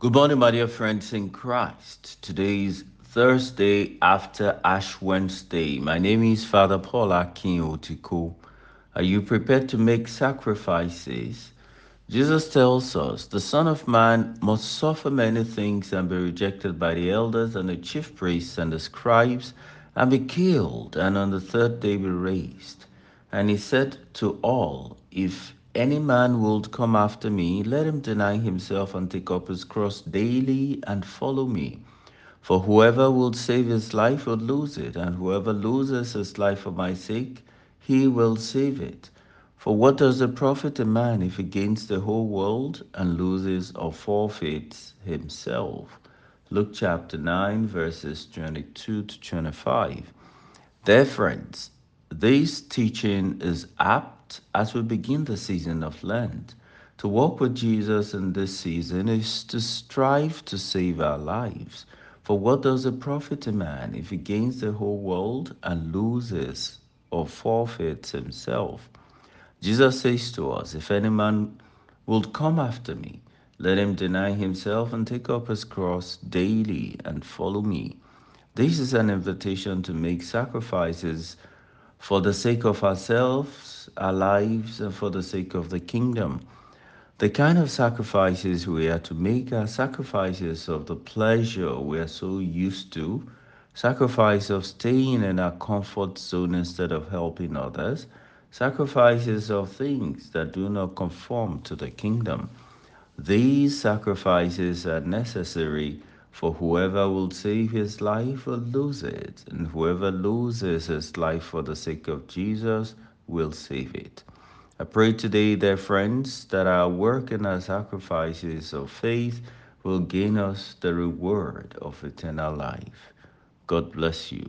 Good morning, my dear friends in Christ. Today is Thursday after Ash Wednesday. My name is Father Paul Akin Otiko. Are you prepared to make sacrifices? Jesus tells us the Son of Man must suffer many things and be rejected by the elders and the chief priests and the scribes and be killed and on the third day be raised. And he said to all, If any man would come after me, let him deny himself and take up his cross daily and follow me. For whoever will save his life will lose it, and whoever loses his life for my sake, he will save it. For what does it profit a man if he gains the whole world and loses or forfeits himself? Luke chapter 9, verses 22 to 25. Dear friends, this teaching is apt as we begin the season of Lent. To walk with Jesus in this season is to strive to save our lives. For what does it profit a man if he gains the whole world and loses or forfeits himself? Jesus says to us, If any man will come after me, let him deny himself and take up his cross daily and follow me. This is an invitation to make sacrifices for the sake of ourselves, our lives, and for the sake of the kingdom. The kind of sacrifices we are to make are sacrifices of the pleasure we are so used to, sacrifice of staying in our comfort zone instead of helping others, sacrifices of things that do not conform to the kingdom. These sacrifices are necessary for whoever will save his life will lose it, and whoever loses his life for the sake of Jesus will save it. I pray today, dear friends, that our work and our sacrifices of faith will gain us the reward of eternal life. God bless you.